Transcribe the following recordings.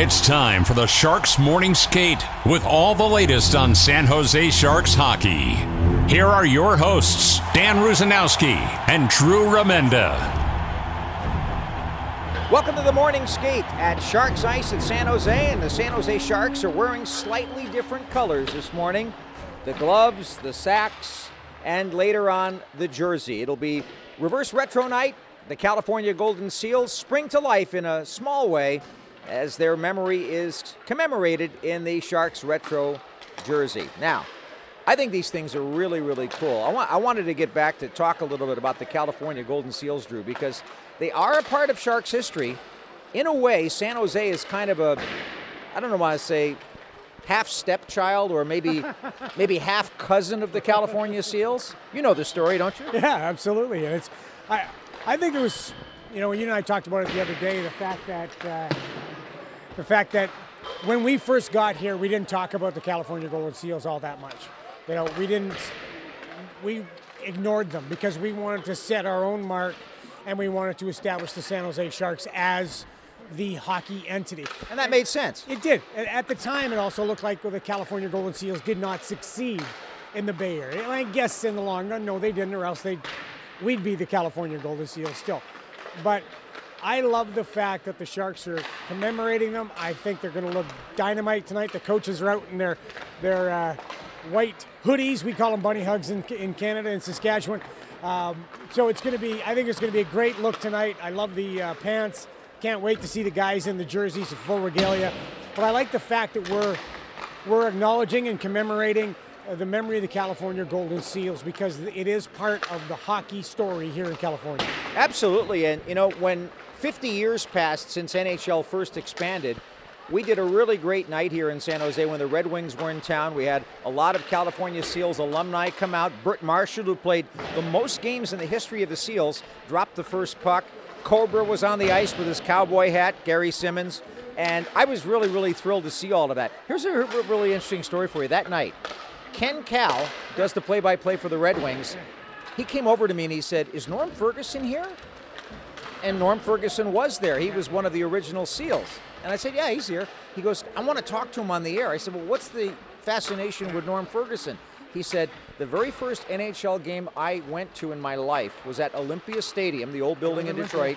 It's time for the Sharks Morning Skate with all the latest on San Jose Sharks hockey. Here are your hosts, Dan Rusanowsky and Drew Remenda. Welcome to the morning skate at Sharks Ice in San Jose, and the San Jose Sharks are wearing slightly different colors this morning the gloves, the sacks, and later on the jersey. It'll be reverse retro night. The California Golden Seals spring to life in a small way as their memory is commemorated in the Sharks retro jersey. Now, I think these things are really, really cool. I, want, I wanted to get back to talk a little bit about the California Golden Seals, Drew, because they are a part of Sharks history. In a way, San Jose is kind of a, I don't know why I say, half stepchild or maybe maybe half cousin of the California Seals. You know the story, don't you? Yeah, absolutely. And it's, I, I think it was, you know, when you and I talked about it the other day. The fact that, uh, the fact that when we first got here, we didn't talk about the California Golden Seals all that much. You know, we didn't, we ignored them because we wanted to set our own mark and we wanted to establish the San Jose Sharks as the hockey entity. And that made sense. It did. At the time, it also looked like the California Golden Seals did not succeed in the Bay Area. And I guess in the long run, no, they didn't, or else they, we'd be the California Golden Seals still. But I love the fact that the Sharks are commemorating them. I think they're going to look dynamite tonight. The coaches are out in their their uh, white hoodies. We call them bunny hugs in, in Canada and Saskatchewan. Um, so it's going to be. I think it's going to be a great look tonight. I love the uh, pants. Can't wait to see the guys in the jerseys of full regalia. But I like the fact that we're we're acknowledging and commemorating uh, the memory of the California Golden Seals because it is part of the hockey story here in California. Absolutely, and you know when 50 years passed since NHL first expanded. We did a really great night here in San Jose when the Red Wings were in town. We had a lot of California Seals alumni come out. Bert Marshall, who played the most games in the history of the Seals, dropped the first puck. Cobra was on the ice with his cowboy hat, Gary Simmons. And I was really, really thrilled to see all of that. Here's a really interesting story for you. That night, Ken Kal does the play by play for the Red Wings. He came over to me and he said, Is Norm Ferguson here? And Norm Ferguson was there. He was one of the original SEALs. And I said, Yeah, he's here. He goes, I want to talk to him on the air. I said, Well, what's the fascination with Norm Ferguson? He said, The very first NHL game I went to in my life was at Olympia Stadium, the old building in Detroit.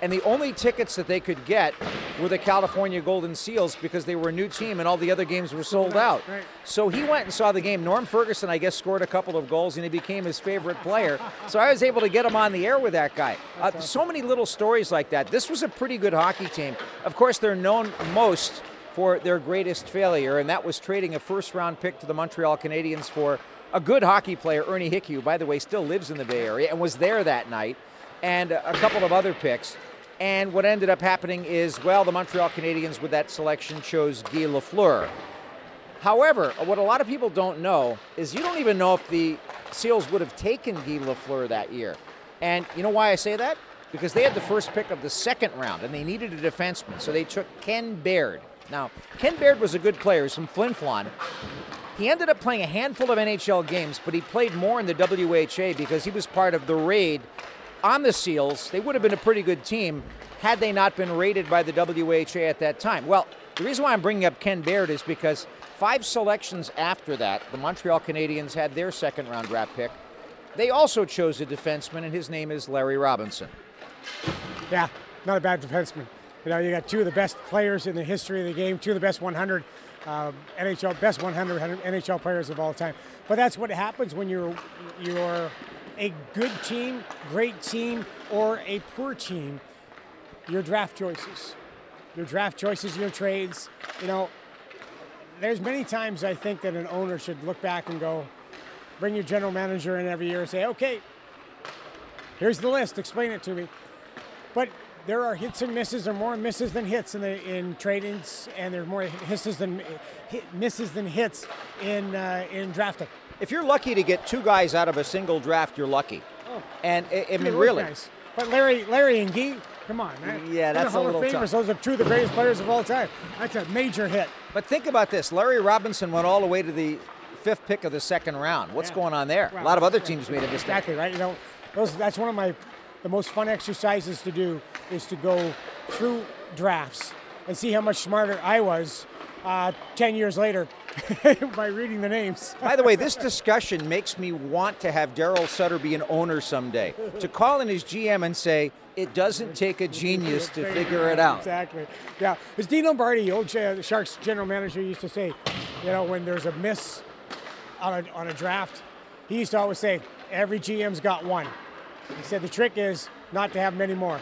And the only tickets that they could get were the California Golden Seals because they were a new team and all the other games were sold out. So he went and saw the game. Norm Ferguson, I guess, scored a couple of goals and he became his favorite player. So I was able to get him on the air with that guy. Uh, so many little stories like that. This was a pretty good hockey team. Of course, they're known most for their greatest failure, and that was trading a first round pick to the Montreal Canadiens for a good hockey player, Ernie Hicke, who, by the way, still lives in the Bay Area and was there that night, and a couple of other picks. And what ended up happening is, well, the Montreal Canadiens with that selection chose Guy Lafleur. However, what a lot of people don't know is you don't even know if the Seals would have taken Guy Lafleur that year. And you know why I say that? Because they had the first pick of the second round and they needed a defenseman. So they took Ken Baird. Now, Ken Baird was a good player, he's from Flin Flon. He ended up playing a handful of NHL games, but he played more in the WHA because he was part of the raid on the Seals, they would have been a pretty good team had they not been rated by the WHA at that time. Well, the reason why I'm bringing up Ken Baird is because five selections after that, the Montreal Canadiens had their second round draft pick. They also chose a defenseman, and his name is Larry Robinson. Yeah, not a bad defenseman. You know, you got two of the best players in the history of the game, two of the best 100 uh, NHL, best 100 NHL players of all time. But that's what happens when you're you're a good team, great team, or a poor team, your draft choices. Your draft choices, your trades. You know, there's many times I think that an owner should look back and go, bring your general manager in every year and say, okay, here's the list, explain it to me. But there are hits and misses. There are more misses than hits in the in trade-ins, and there's more misses than misses than hits in uh, in drafting. If you're lucky to get two guys out of a single draft, you're lucky. Oh. And eh, I, I mean, really. Guys. But Larry, Larry and Guy, come on, man. Yeah, that's a little of Famers. Those are two of the greatest players of all time. That's a major hit. But think about this: Larry Robinson went all the way to the fifth pick of the second round. What's Yeah. going on there? Well, a lot of other teams made a mistake. Exactly right. You know, those, that's one of my the most fun exercises to do is to go through drafts and see how much smarter I was uh, ten years later by reading the names. By the way, this discussion makes me want to have Daryl Sutter be an owner someday. To call in his GM and say, it doesn't take a genius to figure it out. Exactly. Yeah. As Dean Lombardi, old Sharks general manager, used to say, you know, when there's a miss on a, on a draft, he used to always say, every GM's got one. He said the trick is not to have many more.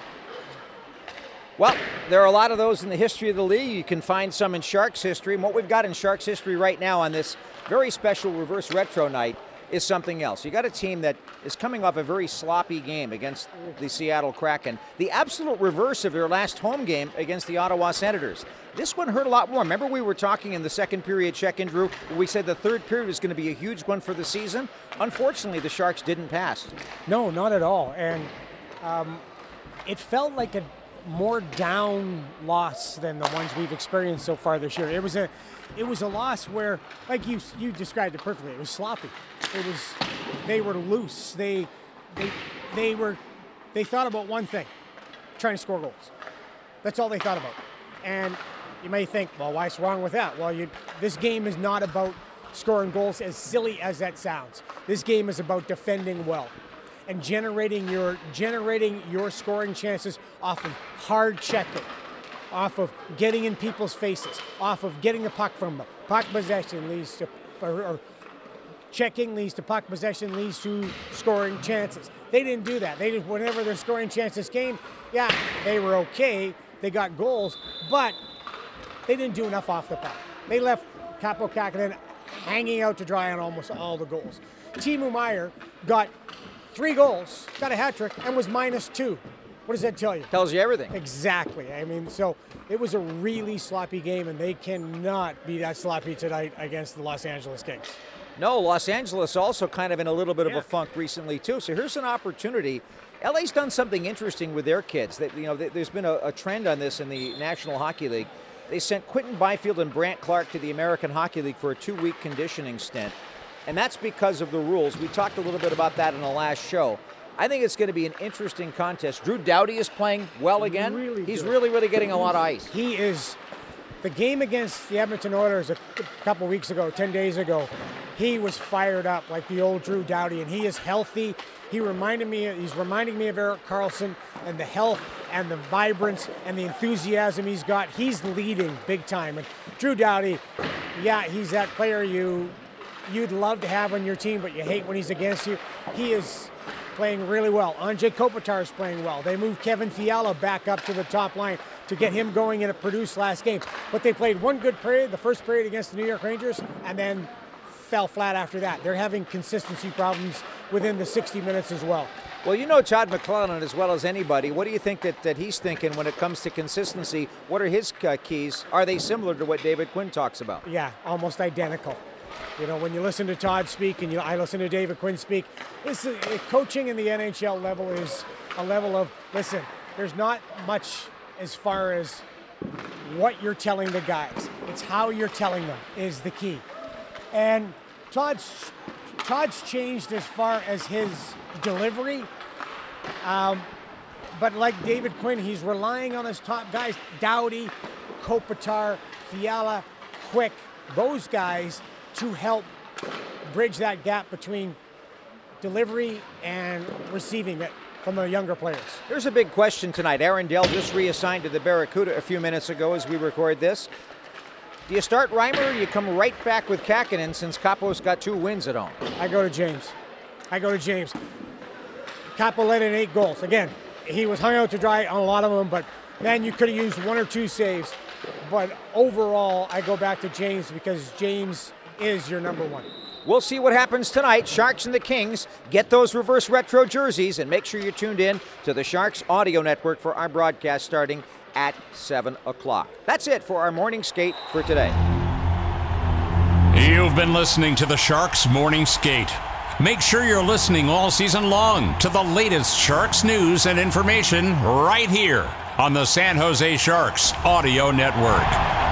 Well, there are a lot of those in the history of the league. You can find some in Sharks history. And what we've got in Sharks history right now on this very special reverse retro night is something else. You got a team that is coming off a very sloppy game against the Seattle Kraken, the absolute reverse of their last home game against the Ottawa Senators. This one hurt a lot more. Remember, we were talking in the second period check in, Drew, we said the third period was going to be a huge one for the season. Unfortunately, the Sharks didn't pass. No, not at all. And um, it felt like a more down loss than the ones we've experienced so far this year. It was a, it was a loss where, like you you described it perfectly. It was sloppy. It was, they were loose. They, they, they were, they thought about one thing, trying to score goals. That's all they thought about. And you may think, well, what's wrong with that? Well, you, this game is not about scoring goals, as silly as that sounds. This game is about defending well and generating your generating your scoring chances off of hard checking, off of getting in people's faces, off of getting the puck from them. Puck possession leads to, or, or checking leads to puck possession leads to scoring chances. They didn't do that. They did whenever their scoring chances came, yeah, they were okay. They got goals, but they didn't do enough off the puck. They left Kaapo Kahkonen hanging out to dry on almost all the goals. Timo Meier got three goals, got a hat trick, and was minus two. What does that tell you? Tells you everything. Exactly. I mean, so it was a really sloppy game, and they cannot be that sloppy tonight against the Los Angeles Kings. No, Los Angeles also kind of in a little bit of a funk recently too. So here's an opportunity. LA's done something interesting with their kids. That you know, there's been a, a trend on this in the National Hockey League. They sent Quinton Byfield and Brandt Clarke to the American Hockey League for a two-week conditioning stint, and that's because of the rules. We talked a little bit about that in the last show. I think it's going to be an interesting contest. Drew Doughty is playing well again. Really He's good. really, really getting a lot of ice. He is the game against the Edmonton Oilers a couple weeks ago, 10 days ago. He was fired up like the old Drew Doughty, and he is healthy. He reminded me, he's reminding me of Erik Karlsson and the health and the vibrance and the enthusiasm he's got. He's leading big time. And Drew Doughty, yeah, he's that player you you'd love to have on your team, but you hate when he's against you. He is playing really well. Anze Kopitar is playing well. They moved Kevin Fiala back up to the top line to get him going in a produced last game. But they played one good period, the first period against the New York Rangers, and then fell flat after that. They're having consistency problems within the 60 minutes as well. Well, you know Todd McLellan as well as anybody. What do you think that, that he's thinking when it comes to consistency? What are his uh, keys? Are they similar to what David Quinn talks about? Yeah, almost identical. You know, when you listen to Todd speak and you, I listen to David Quinn speak, this is, uh, coaching in the NHL level is a level of listen. There's not much as far as what you're telling the guys. It's how you're telling them is the key. And Todd's Todd's changed as far as his delivery. Um, but like David Quinn, he's relying on his top guys, Doughty, Kopitar, Fiala, Quick, those guys to help bridge that gap between delivery and receiving it from the younger players. There's a big question tonight. Aaron Dell just reassigned to the Barracuda a few minutes ago as we record this. Do you start Reimer or you come right back with Kahkonen since Kaapo's got two wins at home? I go to James. I go to James. Capo led in eight goals. Again, he was hung out to dry on a lot of them, but man, you could have used one or two saves. But overall, I go back to James because James is your number one. We'll see what happens tonight. Sharks and the Kings get those reverse retro jerseys and make sure you're tuned in to the Sharks Audio Network for our broadcast starting at 7 o'clock. That's it for our morning skate for today. You've been listening to the Sharks Morning Skate. Make sure you're listening all season long to the latest Sharks news and information right here on the San Jose Sharks Audio Network.